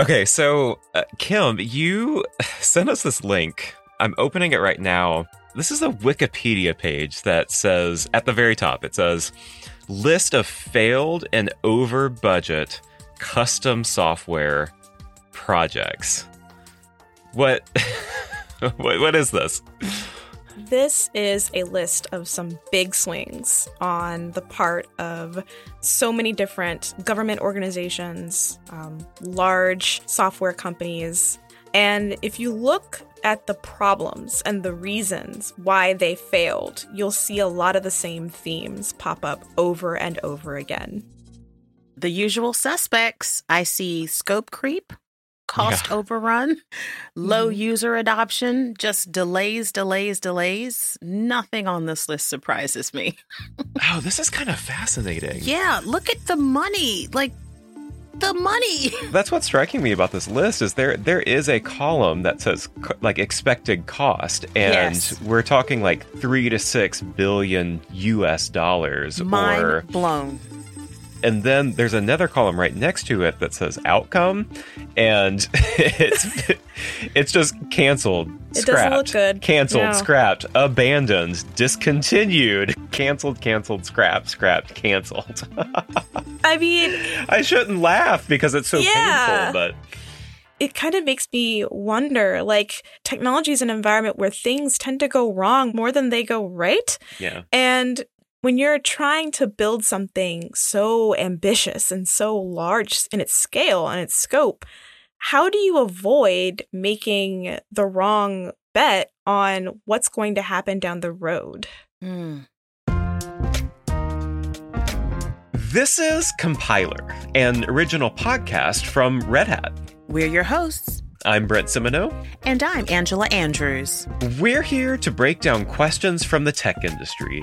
Okay, so uh, Kim, you sent us this link. I'm opening it right now. This is a Wikipedia page that says at the very top, it says list of failed and over budget custom software projects. What what, what is this? This is a list of some big swings on the part of so many different government organizations, um, large software companies. And if you look at the problems and the reasons why they failed, you'll see a lot of the same themes pop up over and over again. The usual suspects I see scope creep, cost yeah. overrun, low mm-hmm. user adoption, just delays, delays, delays. Nothing on this list surprises me. oh, this is kind of fascinating. Yeah, look at the money. Like the money. That's what's striking me about this list is there there is a column that says like expected cost and yes. we're talking like 3 to 6 billion US dollars Mind or blown and then there's another column right next to it that says outcome and it's it's just canceled it scrapped look good. canceled no. scrapped abandoned discontinued canceled canceled scrapped scrapped canceled i mean i shouldn't laugh because it's so yeah. painful but it kind of makes me wonder like technology is an environment where things tend to go wrong more than they go right yeah and when you're trying to build something so ambitious and so large in its scale and its scope, how do you avoid making the wrong bet on what's going to happen down the road? Mm. This is Compiler, an original podcast from Red Hat. We're your hosts. I'm Brent Simoneaux. And I'm Angela Andrews. We're here to break down questions from the tech industry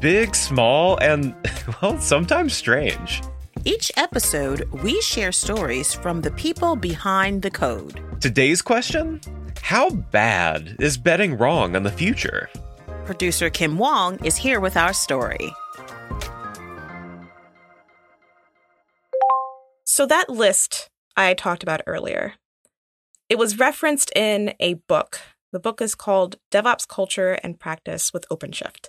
big, small, and, well, sometimes strange. Each episode, we share stories from the people behind the code. Today's question How bad is betting wrong on the future? Producer Kim Huang is here with our story. So, that list I talked about earlier, it was referenced in a book. The book is called DevOps Culture and Practice with OpenShift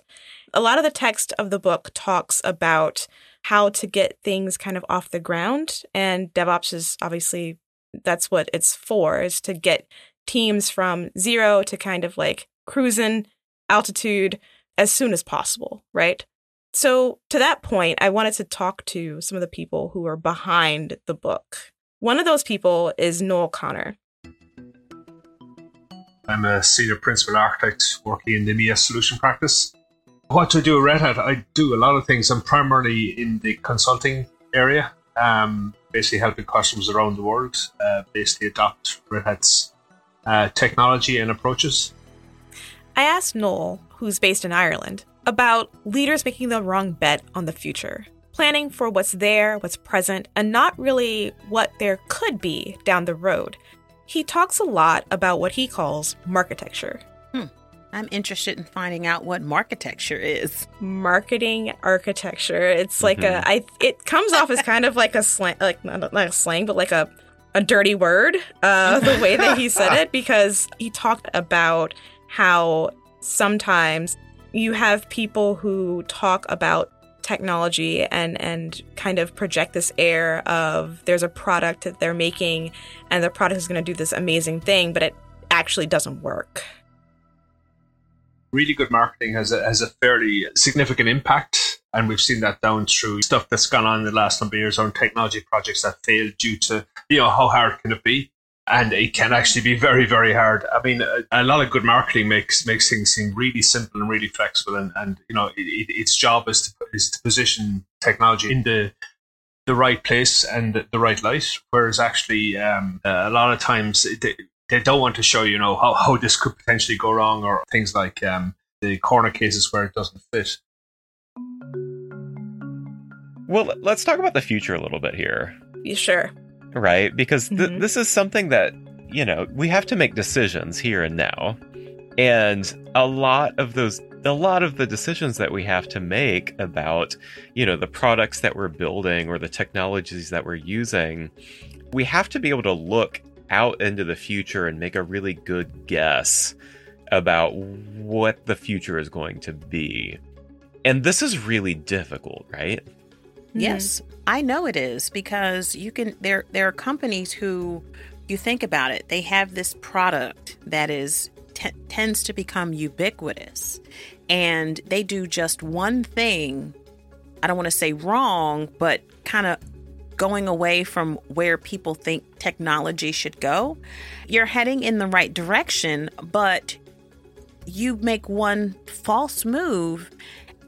a lot of the text of the book talks about how to get things kind of off the ground. And DevOps is obviously that's what it's for, is to get teams from zero to kind of like cruising altitude as soon as possible, right? So, to that point, I wanted to talk to some of the people who are behind the book. One of those people is Noel Connor. I'm a senior principal architect working in the MES solution practice. What I do at Red Hat? I do a lot of things. I'm primarily in the consulting area, um, basically helping customers around the world uh, basically adopt Red Hat's uh, technology and approaches. I asked Noel, who's based in Ireland, about leaders making the wrong bet on the future, planning for what's there, what's present, and not really what there could be down the road. He talks a lot about what he calls marketecture. I'm interested in finding out what marketecture is. Marketing architecture. It's like mm-hmm. a I it comes off as kind of like a slang like not, not a slang, but like a a dirty word, uh, the way that he said it, because he talked about how sometimes you have people who talk about technology and and kind of project this air of there's a product that they're making and the product is going to do this amazing thing, but it actually doesn't work really good marketing has a, has a fairly significant impact. And we've seen that down through stuff that's gone on in the last number of years on technology projects that failed due to, you know, how hard can it be? And it can actually be very, very hard. I mean, a, a lot of good marketing makes makes things seem really simple and really flexible. And, and you know, it, it, its job is to, is to position technology in the the right place and the right light. Whereas actually, um, a lot of times it, they don't want to show you know how, how this could potentially go wrong or things like um, the corner cases where it doesn't fit. Well, let's talk about the future a little bit here. You sure. Right? Because th- mm-hmm. this is something that, you know, we have to make decisions here and now. And a lot of those a lot of the decisions that we have to make about, you know, the products that we're building or the technologies that we're using, we have to be able to look out into the future and make a really good guess about what the future is going to be. And this is really difficult, right? Yes, mm-hmm. I know it is because you can there there are companies who you think about it, they have this product that is t- tends to become ubiquitous and they do just one thing. I don't want to say wrong, but kind of going away from where people think technology should go. You're heading in the right direction, but you make one false move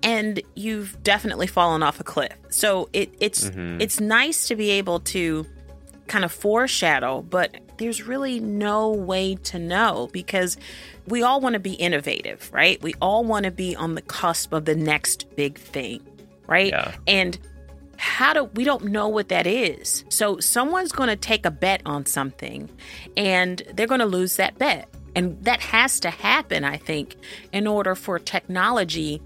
and you've definitely fallen off a cliff. So it, it's mm-hmm. it's nice to be able to kind of foreshadow, but there's really no way to know because we all want to be innovative, right? We all want to be on the cusp of the next big thing, right? Yeah. And how do we don't know what that is. So someone's going to take a bet on something and they're going to lose that bet. And that has to happen, I think, in order for technology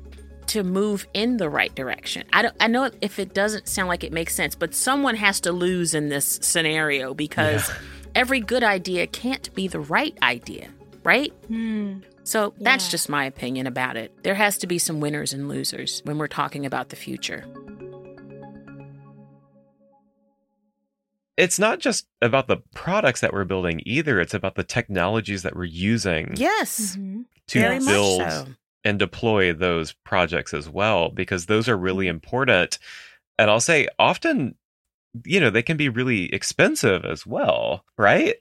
to move in the right direction. I don't I know if it doesn't sound like it makes sense, but someone has to lose in this scenario because yeah. every good idea can't be the right idea, right? Mm. So yeah. that's just my opinion about it. There has to be some winners and losers when we're talking about the future. It's not just about the products that we're building either, it's about the technologies that we're using. Yes. Mm-hmm. To Very build so and deploy those projects as well because those are really mm-hmm. important and i'll say often you know they can be really expensive as well right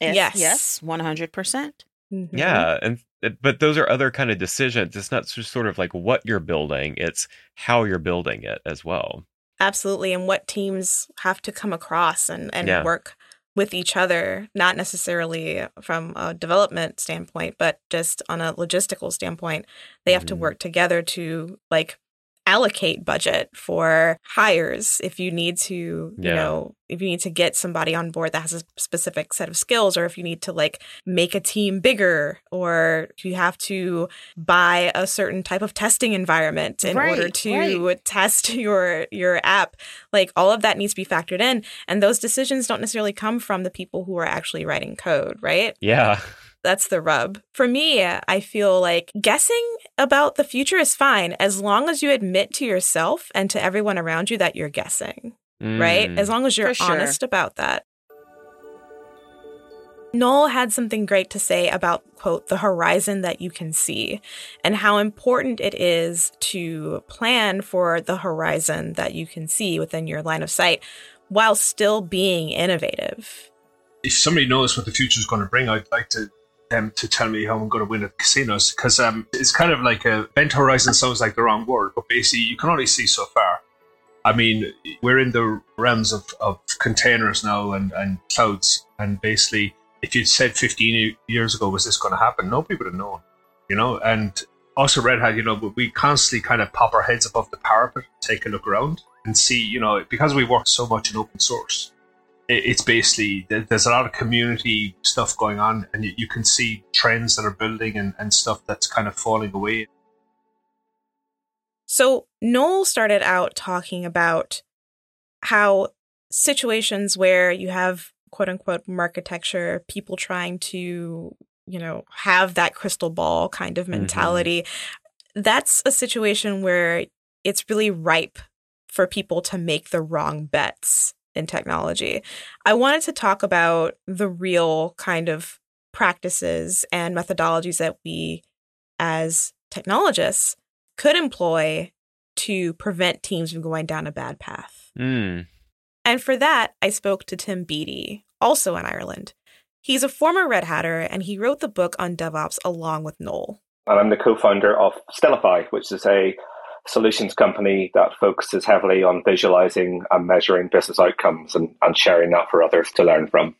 yes yes 100% mm-hmm. yeah and but those are other kind of decisions it's not just sort of like what you're building it's how you're building it as well absolutely and what teams have to come across and, and yeah. work with each other, not necessarily from a development standpoint, but just on a logistical standpoint. They have mm-hmm. to work together to like allocate budget for hires if you need to yeah. you know if you need to get somebody on board that has a specific set of skills or if you need to like make a team bigger or you have to buy a certain type of testing environment in right, order to right. test your your app like all of that needs to be factored in and those decisions don't necessarily come from the people who are actually writing code right yeah that's the rub. For me, I feel like guessing about the future is fine as long as you admit to yourself and to everyone around you that you're guessing, mm, right? As long as you're honest about that. Noel had something great to say about, quote, the horizon that you can see and how important it is to plan for the horizon that you can see within your line of sight while still being innovative. If somebody knows what the future is going to bring, I'd like to them to tell me how I'm going to win at casinos because um, it's kind of like a bent horizon sounds like the wrong word, but basically you can only see so far. I mean, we're in the realms of, of containers now and, and clouds, and basically, if you'd said 15 years ago, was this going to happen? Nobody would have known, you know. And also, Red Hat, you know, we constantly kind of pop our heads above the parapet, take a look around, and see, you know, because we work so much in open source, it's basically there's a lot of community stuff going on and you can see trends that are building and, and stuff that's kind of falling away so noel started out talking about how situations where you have quote unquote marketecture people trying to you know have that crystal ball kind of mm-hmm. mentality mm-hmm. that's a situation where it's really ripe for people to make the wrong bets in technology. I wanted to talk about the real kind of practices and methodologies that we as technologists could employ to prevent teams from going down a bad path. Mm. And for that, I spoke to Tim Beattie, also in Ireland. He's a former Red Hatter and he wrote the book on DevOps along with Noel. And I'm the co founder of Stellify, which is a solutions company that focuses heavily on visualizing and measuring business outcomes and, and sharing that for others to learn from.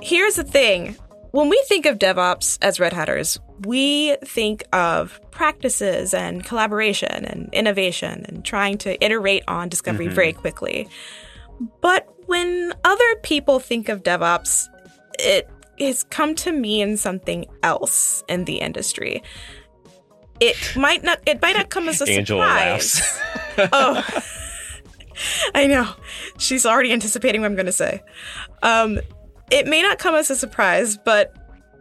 Here's the thing when we think of DevOps as Red Hatters, we think of practices and collaboration and innovation and trying to iterate on discovery mm-hmm. very quickly. But when other people think of DevOps, it has come to mean something else in the industry it might not it might not come as a Angela surprise. laughs. oh, I know. She's already anticipating what I'm going to say. Um, it may not come as a surprise, but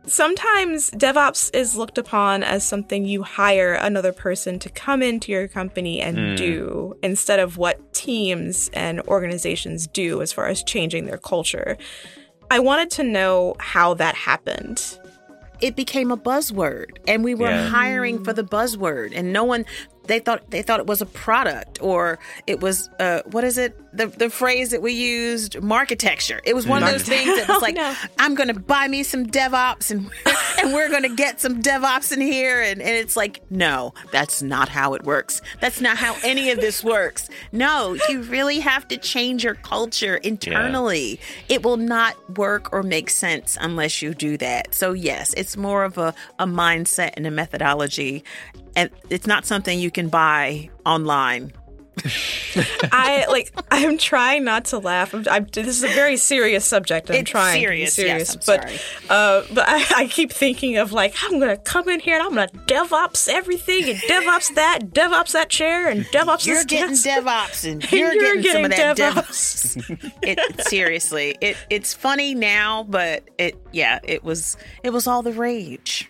sometimes DevOps is looked upon as something you hire another person to come into your company and Mm. do instead of what teams and organizations do as far as changing their culture. I wanted to know how that happened. It became a buzzword and we were Yeah. hiring for the buzzword and no one they thought they thought it was a product or it was uh what is it? The the phrase that we used marketecture. It was one of those things that was Oh, like no. i'm gonna buy me some devops and and we're gonna get some devops in here. And, and it's like no that's not how it works. That's not how any of this works. No you really have to change your culture internally. It will not work or make sense unless you do that. So yes it's more of a, a mindset and a methodology and it's not something you can buy online I like. I'm trying not to laugh. I'm, I'm, this is a very serious subject. I'm It's trying serious, to be yes, serious, I'm but uh, but I, I keep thinking of like I'm gonna come in here and I'm gonna DevOps everything and DevOps that, DevOps that chair, and DevOps you're this getting desk. devops and And you're, you're getting, some of that getting devops it seriously it it's funny now but it yeah it was it was all the rage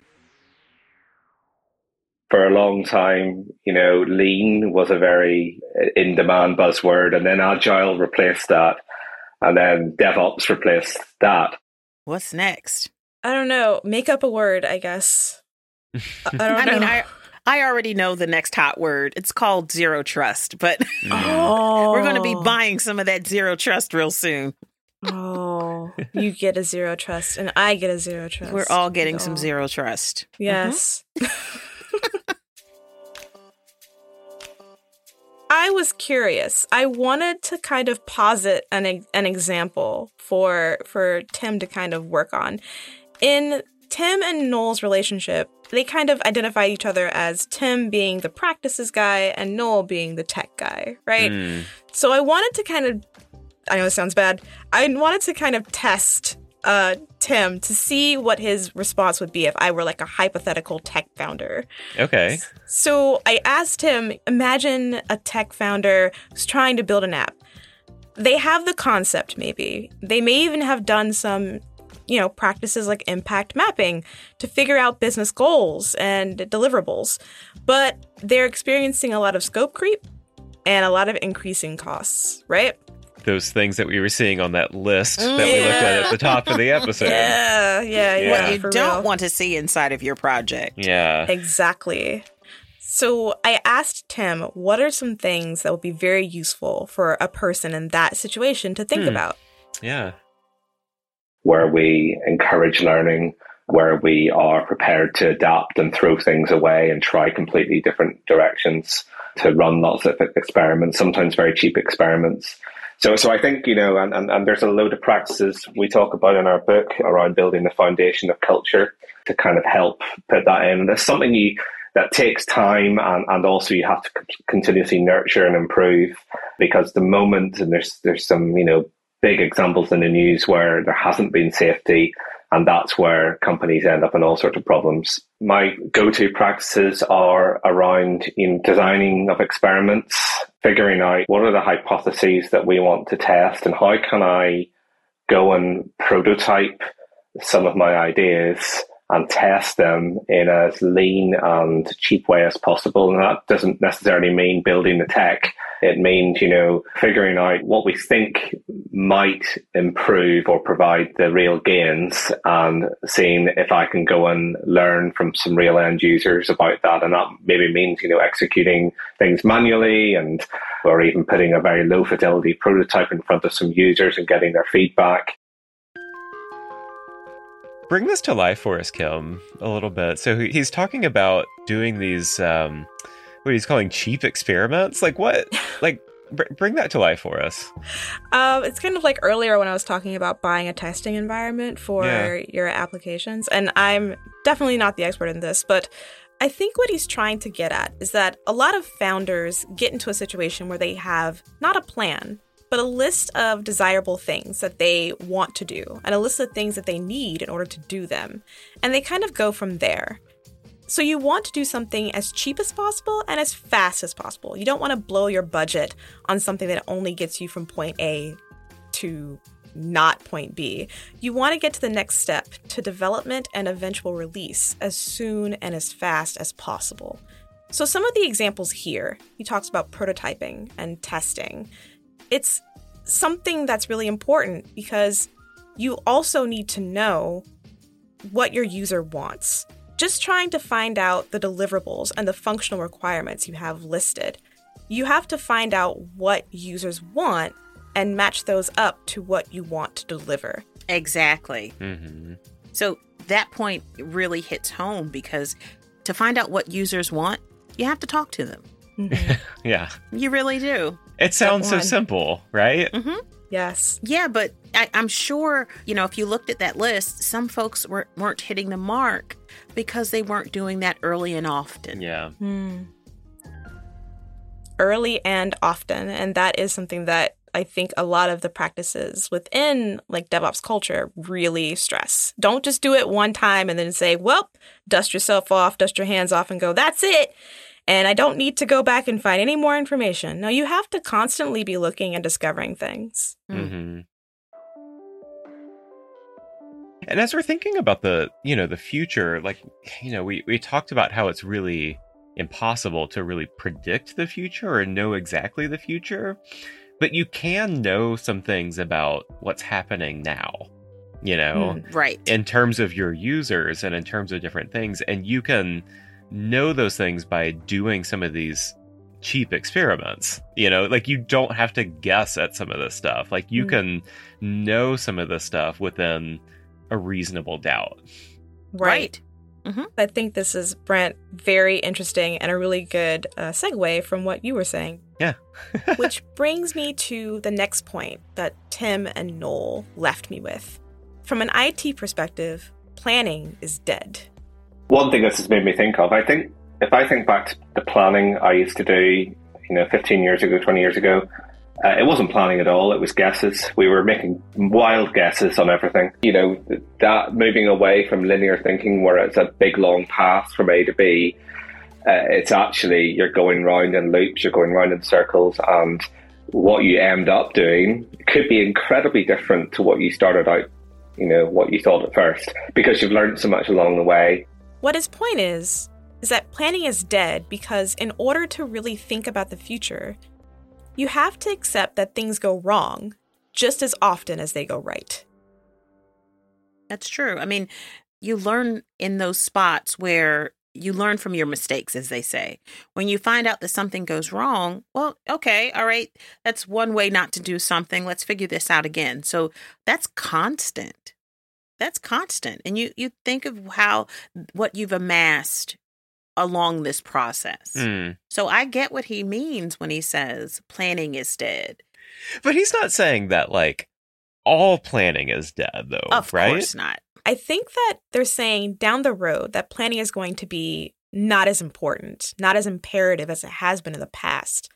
for a long time, you know, lean was a very in demand buzzword, and then agile replaced that, and then DevOps replaced that. what's next I don't know. Make up a word, I guess. I I don't I mean, I I already know the next hot word. It's called zero trust, but oh, we're going to be buying some of that zero trust real soon. Oh, you get a zero trust, and I get a zero trust. We're all getting some Oh. zero trust. Yes. Mm-hmm. I was curious. I wanted to kind of posit an an example for for Tim to kind of work on. In Tim and Noel's relationship, they kind of identify each other as Tim being the practices guy and Noel being the tech guy, right? Mm. So I wanted to kind of I know this sounds bad. I wanted to kind of test uh Tim to see what his response would be if I were like a hypothetical tech founder. Okay. So I asked him, imagine a tech founder who's trying to build an app. They have the concept, maybe. They may even have done some, you know, practices like impact mapping to figure out business goals and deliverables. But they're experiencing a lot of scope creep and a lot of increasing costs, right? Those things that we were seeing on that list that we looked at at the top of the episode. Yeah, yeah, yeah. What What you for don't real. want to see inside of your project. Yeah. Exactly. So I asked Tim, what are some things that would be very useful for a person in that situation to think Hmm. about? Yeah. where we encourage learning, where we are prepared to adapt and throw things away and try completely different directions to run lots of experiments, sometimes very cheap experiments. So, so I think, you know, and, and, and there's a load of practices we talk about in our book around building the foundation of culture to kind of help put that in. There's something you, that takes time and, and also you have to continuously nurture and improve because the moment, and there's, there's some, you know, big examples in the news where there hasn't been safety, and that's where companies end up in all sorts of problems. My go-to practices are around in designing of experiments, figuring out what are the hypotheses that we want to test, and how can I go and prototype some of my ideas and test them in as lean and cheap way as possible. And that doesn't necessarily mean building the tech. It means, you know, figuring out what we think might improve or provide the real gains and seeing if I can go and learn from some real end users about that. And that maybe means, you know, executing things manually and or even putting a very low fidelity prototype in front of some users and getting their feedback. Bring this to life for us, Kim, a little bit. So he's talking about doing these, um, what he's calling cheap experiments. Like what? Like br- bring that to life for us. Um, it's kind of like earlier when I was talking about buying a testing environment for Yeah. your applications. And I'm definitely not the expert in this, but I think what he's trying to get at is that a lot of founders get into a situation where they have not a plan, but a list of desirable things that they want to do and a list of things that they need in order to do them. And they kind of go from there. So you want to do something as cheap as possible and as fast as possible. You don't want to blow your budget on something that only gets you from point A to not point B. You want to get to the next step to development and eventual release as soon and as fast as possible. So, some of the examples here, he talks about prototyping and testing. It's something that's really important because you also need to know what your user wants. Just trying to find out the deliverables and the functional requirements you have listed. You have to find out what users want and match those up to what you want to deliver. Exactly. Mm-hmm. So that point really hits home because to find out what users want, you have to talk to them. Yeah. You really do. It sounds so simple, right? hmm Yes. Yeah, but I, I'm sure, you know, if you looked at that list, some folks were, weren't hitting the mark because they weren't doing that early and often. Yeah. Hmm. Early and often. And that is something that I think a lot of the practices within like DevOps culture really stress. Don't just do it one time and then say, well, dust yourself off, dust your hands off, and go, that's it. And I don't need to go back and find any more information. No, you have to constantly be looking and discovering things. Mm. hmm And as we're thinking about the, you know, the future, like, you know, we, we talked about how it's really impossible to really predict the future or know exactly the future, but you can know some things about what's happening now, you know, Right. in terms of your users and in terms of different things. And you can know those things by doing some of these cheap experiments. You know, like you don't have to guess at some of this stuff. Like you Mm. can know some of this stuff within a reasonable doubt. right. I think this is, Brent, very interesting and a really good uh, segue from what you were saying. Yeah. Which brings me to the next point that Tim and Noel left me with. From an IT perspective, planning is dead. One thing this has made me think of, I think, if I think back to the planning I used to do, you know, 15 years ago, 20 years ago, uh, it wasn't planning at all. It was guesses. We were making wild guesses on everything. You know, that moving away from linear thinking where it's a big long path from A to B, uh, it's actually you're going round in loops, you're going round in circles, and what you end up doing could be incredibly different to what you started out, you know, what you thought at first, because you've learned so much along the way. What his point is, is that planning is dead because in order to really think about the future, you have to accept that things go wrong just as often as they go right. That's true. I mean, you learn in those spots where you learn from your mistakes, as they say. When you find out that something goes wrong, well, okay, all right, that's one way not to do something. Let's figure this out again. So that's constant. That's constant. And you you think of how what you've amassed along this process. Mm. So I get what he means when he says planning is dead. But he's not saying that like all planning is dead though, Of right? course not. I think that they're saying down the road that planning is going to be not as important, not as imperative as it has been in the past.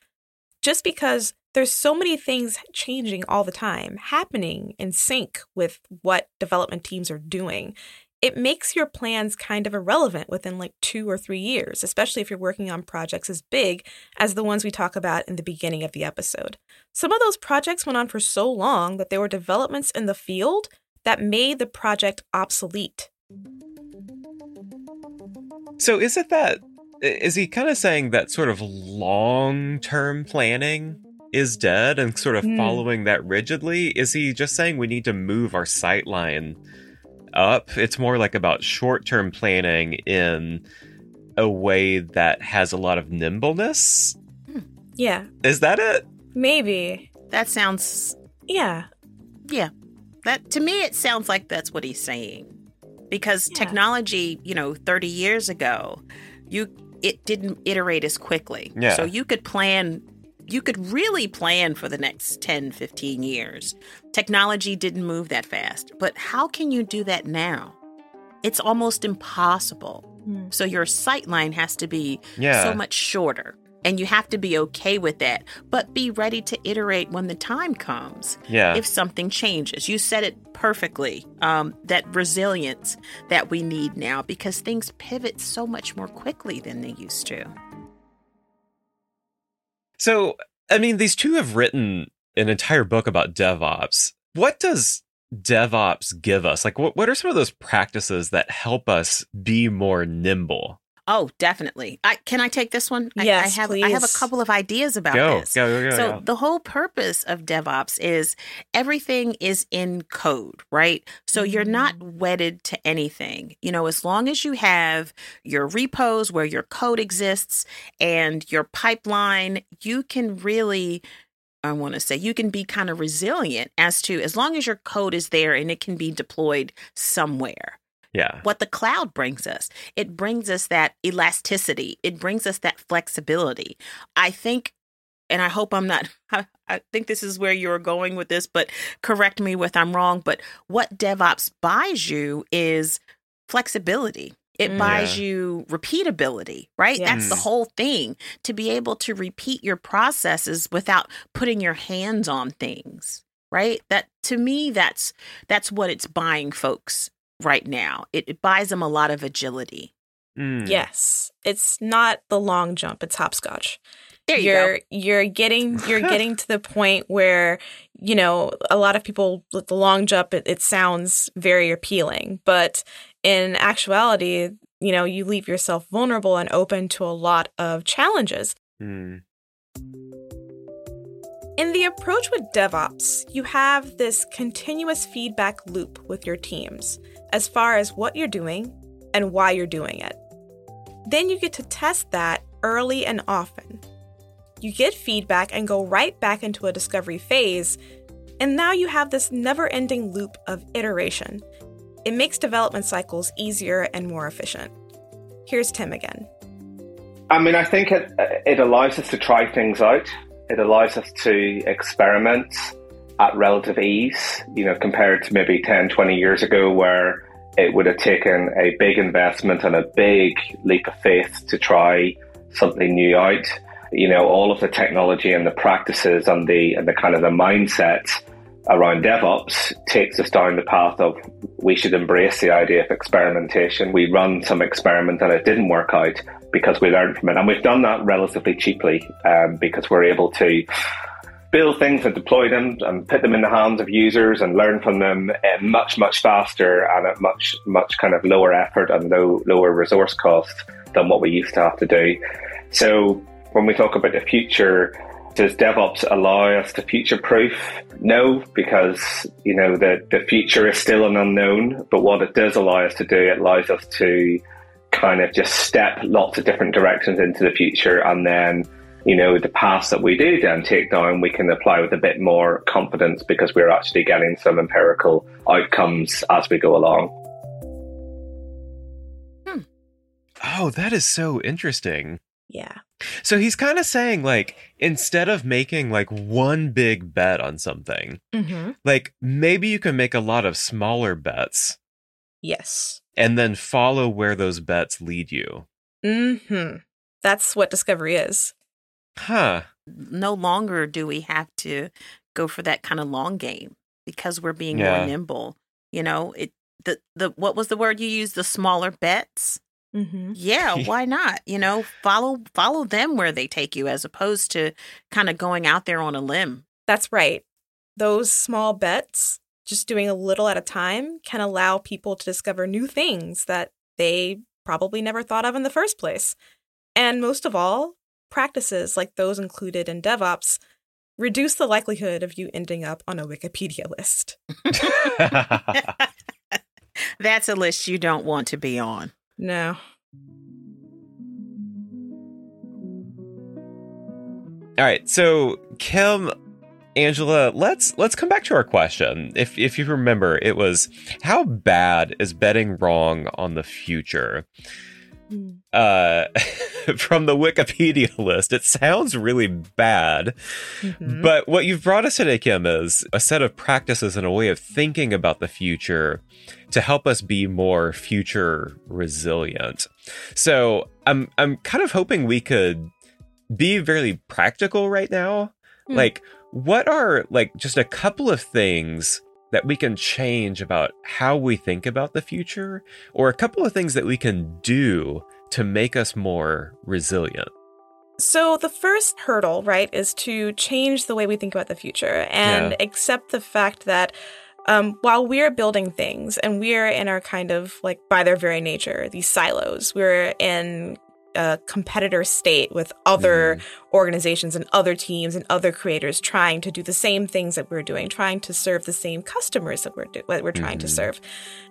Just because there's so many things changing all the time, happening in sync with what development teams are doing. It makes your plans kind of irrelevant within like two or three years, especially if you're working on projects as big as the ones we talk about in the beginning of the episode. Some of those projects went on for so long that there were developments in the field that made the project obsolete. So is it that is he kind of saying that sort of long-term planning is dead and sort of Hmm. following that rigidly? Is he just saying we need to move our sight line up? It's more like about short-term planning in a way that has a lot of nimbleness. Yeah, Is that it? maybe. That sounds Yeah. Yeah. That to me it sounds like that's what he's saying. Because Yeah. technology, you know, 30 years ago, you it didn't iterate as quickly. Yeah. So you could plan you could really plan for the next 10, 15 years. Technology didn't move that fast. But how can you do that now? It's almost impossible. Hmm. So your sight line has to be Yeah. so much shorter. And you have to be okay with that, but be ready to iterate when the time comes. Yeah. If something changes, you said it perfectly. Um, that resilience that we need now because things pivot so much more quickly than they used to. So, I mean, these two have written an entire book about DevOps. What does DevOps give us? Like, what, what are some of those practices that help us be more nimble? Oh, definitely. I can I take this one? I, Yes, I have I have a couple of ideas about Go, this. go, go, go. So go. the whole purpose of DevOps is everything is in code, right? So you're not mm. wedded to anything. You know, as long as you have your repos where your code exists and your pipeline, you can really I want to say you can be kind of resilient as to as long as your code is there and it can be deployed somewhere yeah. what the cloud brings us. It brings us that elasticity. It brings us that flexibility. I think, and I hope I'm not, I, I think this is where you're going with this, but correct me if I'm wrong. But what DevOps buys you is flexibility. It Mm. buys Yeah. you repeatability, right? That's the whole thing to be able to repeat your processes without putting your hands on things, right? That to me, that's that's what it's buying folks right now. It, it buys them a lot of agility. Mm. Yes. It's not the long jump, it's hopscotch. There you are go. you're getting you're getting to the point where you know a lot of people with the long jump it, it sounds very appealing but in actuality you know you leave yourself vulnerable and open to a lot of challenges Mm. in the approach with DevOps, you have this continuous feedback loop with your teams as far as what you're doing and why you're doing it. Then you get to test that early and often. You get feedback and go right back into a discovery phase, and now you have this never ending loop of iteration. It makes development cycles easier and more efficient. Here's Tim again. I mean, I think it, it allows us to try things out. It allows us to experiment at relative ease, you know, compared to maybe 10, 20 years ago where it would have taken a big investment and a big leap of faith to try something new out. You know, all of the technology and the practices and the, and the kind of the mindset around DevOps takes us down the path of we should embrace the idea of experimentation. We run some experiment and it didn't work out because we learned from it. And we've done that relatively cheaply um, because we're able to build things and deploy them and put them in the hands of users and learn from them uh, much, much faster and at much, much kind of lower effort and low, lower resource cost than what we used to have to do. So when we talk about the future, does DevOps allow us to future proof? No, because you know the, the future is still an unknown. But what it does allow us to do, it allows us to kind of just step lots of different directions into the future, and then you know the paths that we do then take down, we can apply with a bit more confidence because we're actually getting some empirical outcomes as we go along. Oh, that is so interesting. Yeah. So he's kind of saying, like, instead of making like one big bet on something, Mm-hmm. like maybe you can make a lot of smaller bets Yes. and then follow where those bets lead you. Mm-hmm. That's what discovery is. Huh. No longer do we have to go for that kind of long game because we're being Yeah. more nimble. You know, it the the what was the word you used? The smaller bets. Mm-hmm. Yeah, why not? You know, follow follow them where they take you as opposed to kind of going out there on a limb. That's right. Those small bets, just doing a little at a time, can allow people to discover new things that they probably never thought of in the first place. And most of all, practices like those included in DevOps reduce the likelihood of you ending up on a Wikipedia list. That's a list you don't want to be on. No. All right, so Kim, Angela, let's let's come back to our question. If if you remember, it was how bad is betting wrong on the future? Uh, from the Wikipedia list, it sounds really bad. Mhm. But what you've brought us today, Kim, is a set of practices and a way of thinking about the future to help us be more future resilient. So I'm I'm kind of hoping we could be very practical right now. Hmm. Like, what are like just a couple of things that we can change about how we think about the future, or a couple of things that we can do to make us more resilient? So, the first hurdle, right, is to change the way we think about the future and Yeah. accept the fact that um, while we're building things and we're in our kind of like by their very nature, these silos, we're in a competitor state with other organizations and other teams and other creators trying to do the same things that we're doing, trying to serve the same customers that we're do- that we're trying to Mhm. serve.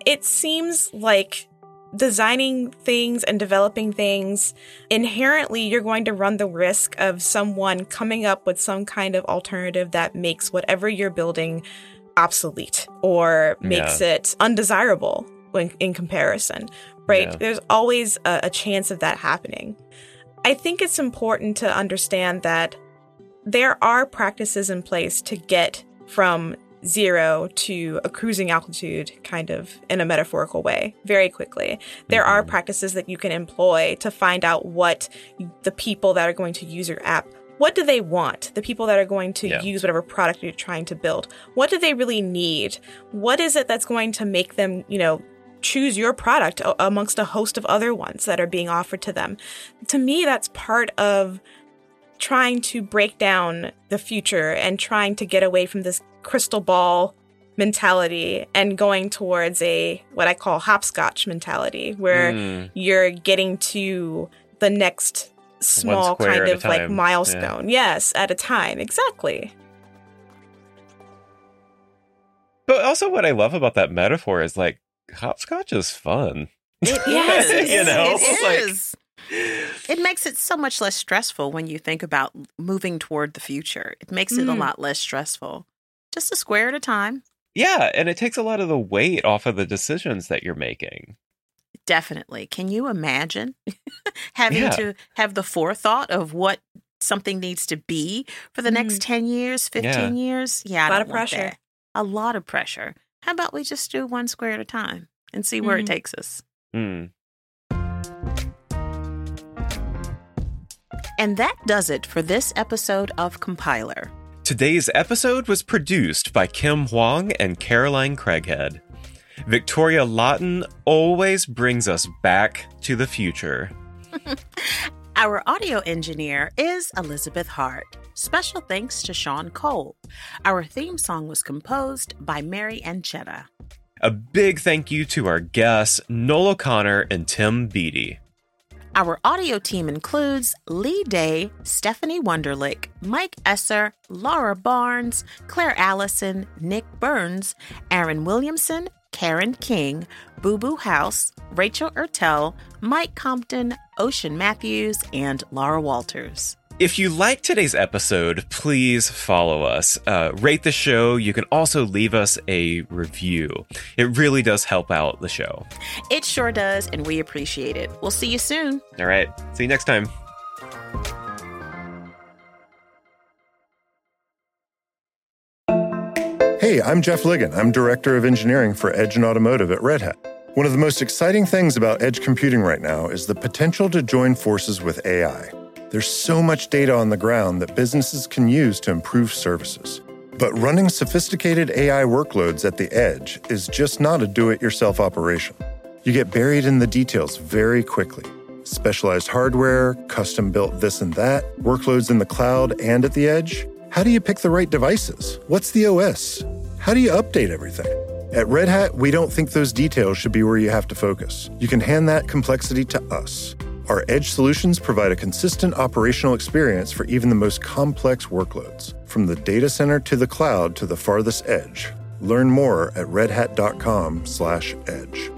It seems like designing things and developing things inherently you're going to run the risk of someone coming up with some kind of alternative that makes whatever you're building obsolete or makes it undesirable when in comparison right Yeah. there's always a, a chance of that happening i think it's important to understand that there are practices in place to get from zero to a cruising altitude kind of in a metaphorical way very quickly there are Mhm. practices that you can employ to find out what the people that are going to use your app what do they want the people that are going to Yeah. use whatever product you're trying to build what do they really need what is it that's going to make them you know choose your product amongst a host of other ones that are being offered to them to me that's part of trying to break down the future and trying to get away from this crystal ball mentality and going towards a what I call hopscotch mentality where Mm. you're getting to the next small kind of like milestone. Yes, at a time. Exactly. But also, what I love about that metaphor is like hopscotch is fun. It Yes, you know, it like- It makes it so much less stressful when you think about moving toward the future. It makes it a Mm. lot less stressful. Just a square at a time. Yeah, and it takes a lot of the weight off of the decisions that you're making. Definitely. Can you imagine having Yeah. to have the forethought of what something needs to be for the next 10 years, 15 years? Yeah, I A lot don't of want pressure. that. A lot of pressure. How about we just do one square at a time and see where it Mhm. takes us? Mm. And that does it for this episode of Compiler. Today's episode was produced by Kim Huang and Caroline Craighead. Victoria Lawton always brings us back to the future. Our audio engineer is Elizabeth Hart. Special thanks to Sean Cole. Our theme song was composed by Mary Ancheta. A big thank you to our guests, Noel O'Connor and Tim Beattie. Our audio team includes Lee Day, Stephanie Wunderlich, Mike Esser, Laura Barnes, Claire Allison, Nick Burns, Aaron Williamson, Karen King, Booboo Howse, Rachel Ertel, Mike Compton, Ocean Matthews, and Laura Walters. If you like today's episode, please follow us. Uh, rate the show. You can also leave us a review. It really does help out the show. It sure does, and we appreciate it. We'll see you soon. All right. See you next time. Hey, I'm Jeff Ligon. I'm Director of Engineering for Edge and Automotive at Red Hat. One of the most exciting things about edge computing right now is the potential to join forces with AI. There's so much data on the ground that businesses can use to improve services. But running sophisticated AI workloads at the edge is just not a do it yourself operation. You get buried in the details very quickly. Specialized hardware, custom built this and that, workloads in the cloud and at the edge. How do you pick the right devices? What's the OS? How do you update everything? At Red Hat, we don't think those details should be where you have to focus. You can hand that complexity to us. Our edge solutions provide a consistent operational experience for even the most complex workloads, from the data center to the cloud to the farthest edge. Learn more at redhat.com/edge.